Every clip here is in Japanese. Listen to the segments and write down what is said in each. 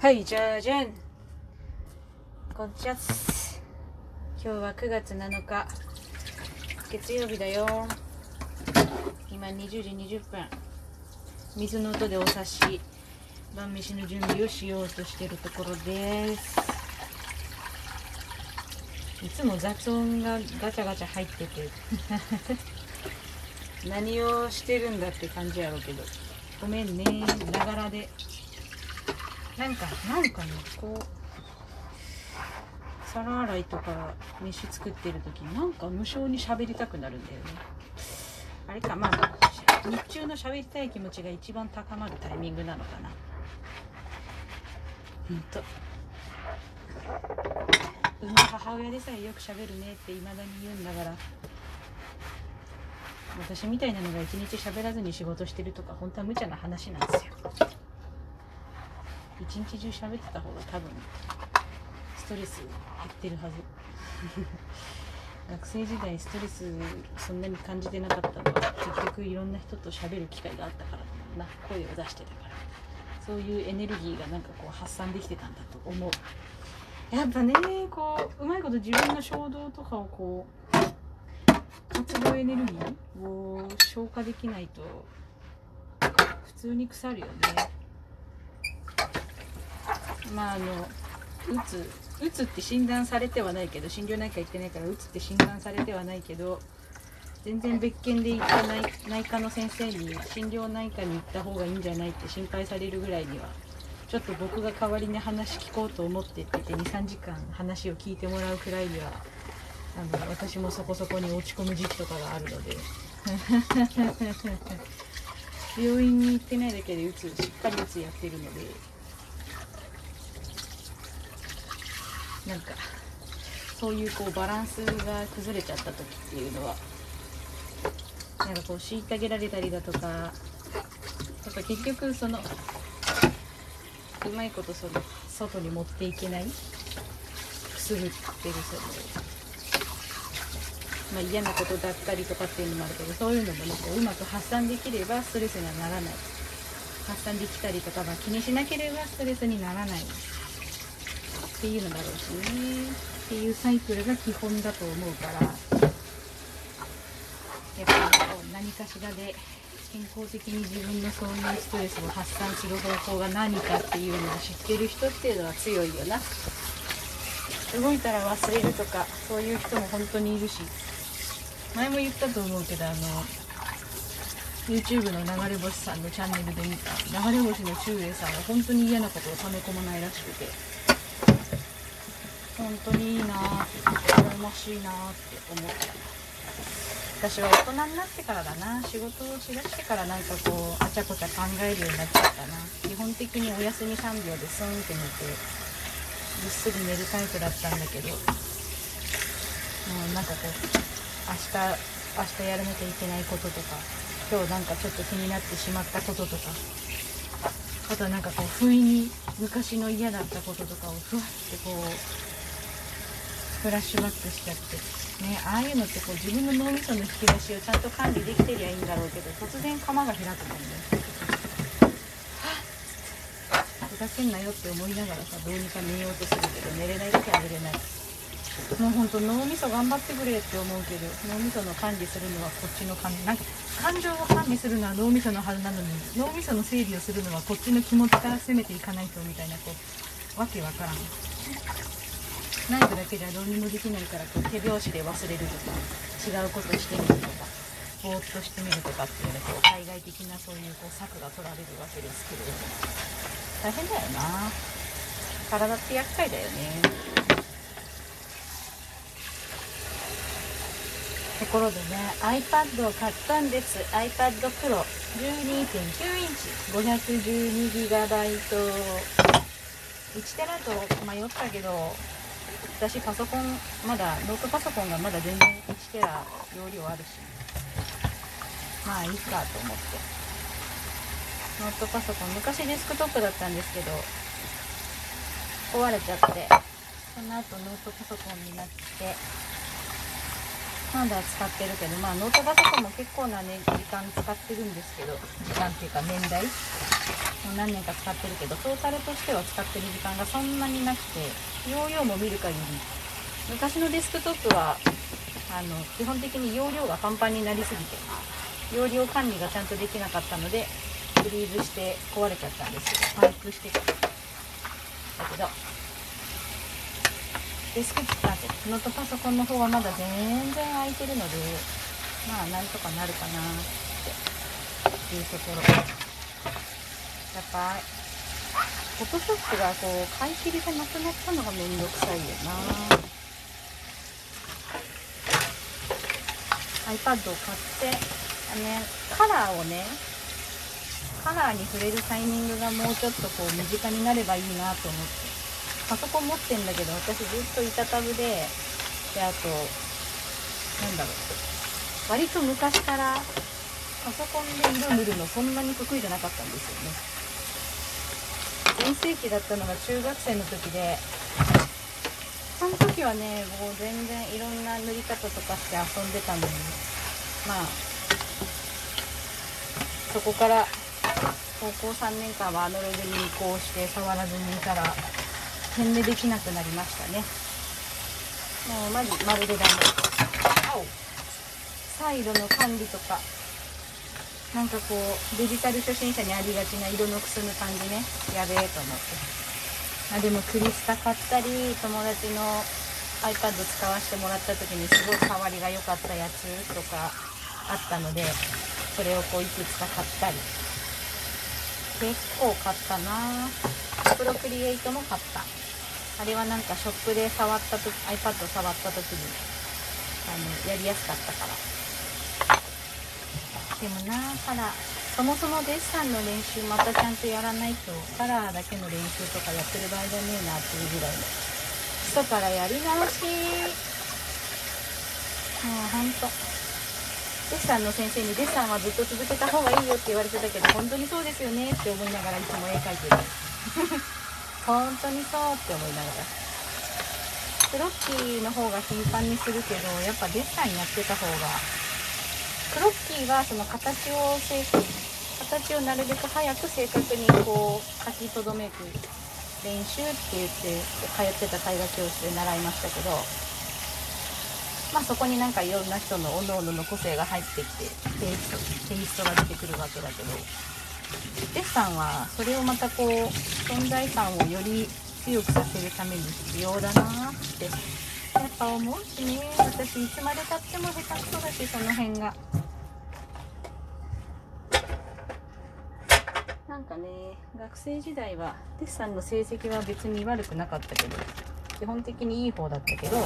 はい、じゃじゃん。こんちゃっす。今日は9月7日。月曜日だよ。今20時20分。水の音でお察し、晩飯の準備をしようとしてるところです。いつも雑音がガチャガチャ入ってて。何をしてるんだって感じやろうけど。ごめんね。ながらで。なんか、なんかね、こう、皿洗いとか飯作ってる時になんか無性に喋りたくなるんだよね。あれか、まあ、日中の喋りたい気持ちが一番高まるタイミングなのかな。ほんと。うの母親でさえよく喋るねって未だに言うんだから。私みたいなのが一日喋らずに仕事してるとか本当は無茶な話なんですよ。一日中喋ってた方が多分ストレス減ってるはず。学生時代ストレスそんなに感じてなかったのは結局いろんな人と喋る機会があったからな声を出してたから。そういうエネルギーがなんかこう発散できてたんだと思う。やっぱねこううまいこと自分の衝動とかをこう活動エネルギーを消化できないと普通に腐るよね。まああのうつうつって診断されてはないけど心療内科行ってないからうつって診断されてはないけど全然別件で行ってない内科の先生に心療内科に行った方がいいんじゃないって心配されるぐらいにはちょっと僕が代わりに話聞こうと思ってってて23時間話を聞いてもらうくらいにはあの私もそこそこに落ち込む時期とかがあるので。病院に行ってないだけでうつしっかりうつやってるのでなんかそういうこうバランスが崩れちゃった時っていうのはなんかこう虐げられたりだとかやっぱ結局そのうまいことその外に持っていけないくすぶってるその、まあ、嫌なことだったりとかっていうのもあるけどそういうのもねこううまく発散できればストレスにはならない。発散できたりとか、まあ、気にしなければストレスにならない。っていうのだろうしね。っていうサイクルが基本だと思うからやっぱりこう何かしらで健康的に自分のそういうストレスを発散する方法が何かっていうのを知ってる人っていうのは強いよな。動いたら忘れるとかそういう人も本当にいるし。前も言ったと思うけどあの YouTube の流れ星さんのチャンネルで見た流れ星の中英さんは本当に嫌なことを溜め込まないらしくて。本当にいいなって羨ましいなって思った。私は大人になってからだな。仕事をしだしてからなんかこうあちゃこちゃ考えるようになっちゃったな。基本的にお休み3秒でスンって寝てぐっすり寝るタイプだったんだけど。もうなんかこう明日明日やらなきゃいけないこととか今日なんかちょっと気になってしまったこととか。あとはなんかこう不意に昔の嫌だったこととかをふわってこうフラッシュバックしちゃって。ねああいうのってこう自分の脳みその引き出しをちゃんと管理できてりゃいいんだろうけど突然釜が開くもんねふざけんなよって思いながらさどうにか寝ようとするけど寝れない時は寝れない。もうほんと脳みそ頑張ってくれって思うけど脳みその管理するのはこっちの管理。なんか感情を管理するのは脳みそのはずなのに脳みその整理をするのはこっちの気持ちから攻めていかないとみたいなこうわけわからん。ナイフだけじゃどうにもできないからこう手拍子で忘れるとか違うことしてみるとかぼーっとしてみるとかっていうねこう海外的なそういうこう策が取られるわけですけれども大変だよな。体って厄介だよねところでね iPad を買ったんです。iPad Pro 12.9インチ。512GB 1テラと迷ったけど私パソコンまだノートパソコンがまだ全然1テラ容量あるし。まあいいかと思って。ノートパソコン昔デスクトップだったんですけど壊れちゃってその後ノートパソコンになってまだ使ってるけどまあノートパソコンも結構なね時間使ってるんですけど時間っていうか年代。もう何年か使ってるけどトータルとしては使ってる時間がそんなになくて容量も見る限り。昔のデスクトップはあの基本的に容量がパンパンになりすぎて容量管理がちゃんとできなかったのでフリーズして壊れちゃったんですよ。パンクしてた。だけどデスクあノートパソコンの方はまだ全然空いてるのでまあなんとかなるかなっていうところ。やっぱフォトショップがこう買い切りがなくなったのがめんどくさいよな。iPad を買ってあ、ね、カラーをねカラーに触れるタイミングがもうちょっとこう身近になればいいなと思って。パソコン持ってんだけど私ずっと板タブでであとなんだろう。割と昔からパソコンで色塗るのそんなに得意じゃなかったんですよね。全盛期だったのが中学生の時でその時はねもう全然いろんな塗り方とかして遊んでたのにまあそこから高校3年間はアナログに移行して触らずにいたら点でできなくなりましたね。もうマジまるでダメ。青。サイドの管理とかなんかこうデジタル初心者にありがちな色のくすむ感じね。やべえと思って。あでもクリスタ買ったり友達の iPad 使わせてもらった時にすごい触りが良かったやつとかあったのでそれをこういくつか買ったり。結構買ったな。プロクリエイトも買った。あれはなんかショップで触った時 iPad 触った時にあのやりやすかったから。でもなからそもそもデッサンの練習またちゃんとやらないとカラーだけの練習とかやってる場合じゃねえなっていうぐらいの基礎からやり直しもうほんとデッサンの先生にデッサンはずっと続けた方がいいよって言われてたけど本当にそうですよねって思いながらいつも絵描いてる本当にそうって思いながら。クロッキーの方が頻繁にするけどやっぱデッサンやってた方がクロッキーはその形を形をなるべく早く正確にこう書き留める練習って言って通ってた絵画教室で習いましたけどまあそこになんかいろんな人のおのおのの個性が入ってきてテイストテイストが出てくるわけだけどデッサンはそれをまたこう存在感をより強くさせるために必要だなってやっぱ思うしね私いつまでたっても下手くそだしその辺が。なんかね学生時代はデッサンの成績は別に悪くなかったけど基本的にいい方だったけど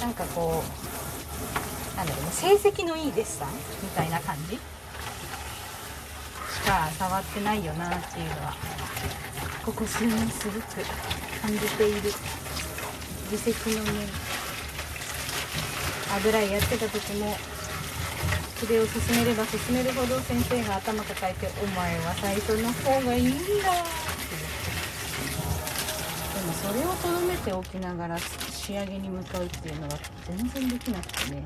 なんかこうなんだろうね成績のいいデッサンみたいな感じしか触ってないよなっていうのはここ数年すごく感じている自責の念油絵やってた時も筆を進めれば進めるほど先生が頭抱えて「お前は最初の方がいいんだ」って言ってでもそれをとどめておきながら仕上げに向かうっていうのは全然できなくてね。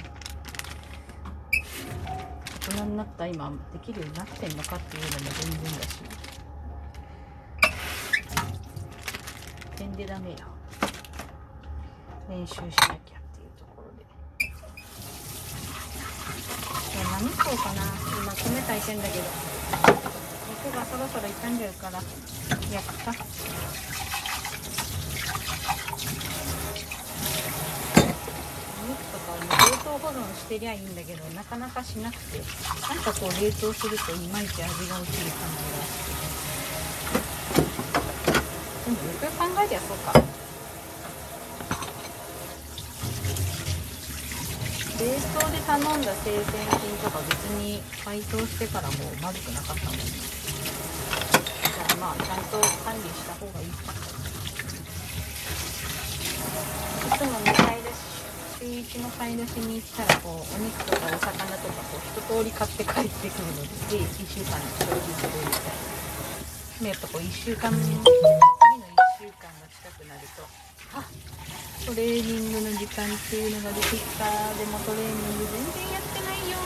大人になった今できるようになってんのかっていうのも全然だし。点でダメよ練習しなきゃ何こうかな。今米炊いてんだけど。肉がそろそろ傷んじゃうからやったお肉とかを冷凍保存してりゃいいんだけどなかなかしなくて。なんかこう冷凍するといまいち味が落ちる感じがでもよくよく考えりゃそうか。冷凍で頼んだ生鮮品とか別に解凍してからもうまずくなかったもんねだからまあちゃんと管理した方がいいかいつもね買い出し週1の買い出しに行ったらこうお肉とかお魚とかこう一通り買って帰ってくるのでで1週間に消費するみたいなやっぱこう1週間次の1週間が近くなると。あトレーニングの時間っていうのが出てきた。でもトレーニング全然やってないよ。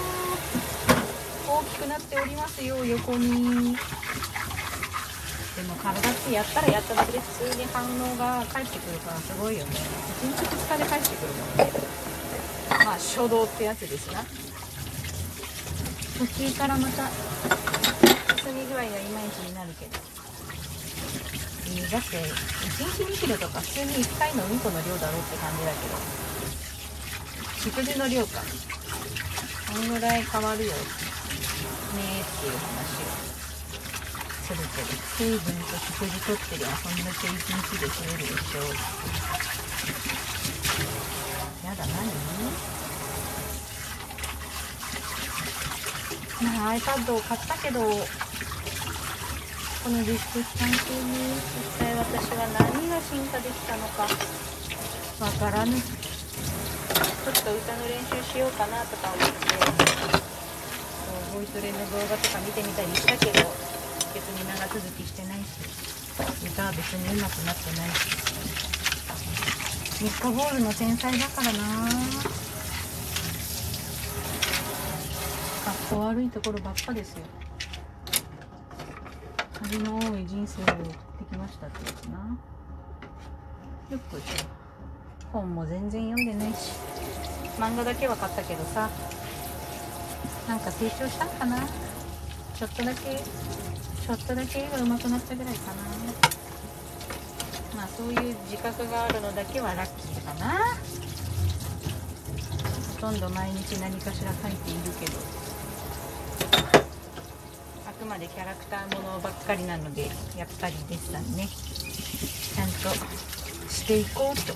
大きくなっておりますよ横に。でも体ってやったらやっただけで普通に反応が返ってくるからすごいよね。1日2日で返ってくるもんね。まあ初動ってやつですな。途中からまた進み具合がいまいちになるけどえだって1日2キロとか普通に1回のうんこの量だろうって感じだけど。食事の量か。こんぐらい変わるよ。ねっていう話をするけど。水分と食事とってりゃそんだけ1日で増えるでしょ。うやだ何？まあ iPad を買ったけどこの自粛期間中に一体私は何が進化できたのか。わからぬ。ちょっと歌の練習しようかなとか思って。ボイトレの動画とか見てみたりしたけど別に長続きしてないし。歌は別に上手くなってないし。ミッコボールの天才だからな。かっこ悪いところばっかですよ味の多い人生を送ってきましたってやつな。よっこいしょ。本も全然読んでないし。漫画だけは買ったけどさ。なんか成長したんかな。ちょっとだけ。ちょっとだけ絵が上手くなったぐらいかな。まあそういう自覚があるのだけはラッキーかな。ほとんど毎日何かしら書いているけど。くまでキャラクターものばっかりなのでやっぱりデッサンね。ちゃんとしていこうと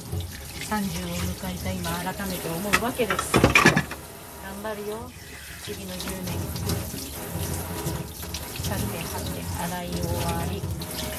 30を迎えた今改めて思うわけです。頑張るよ。次の10年。3点8点洗い終わり。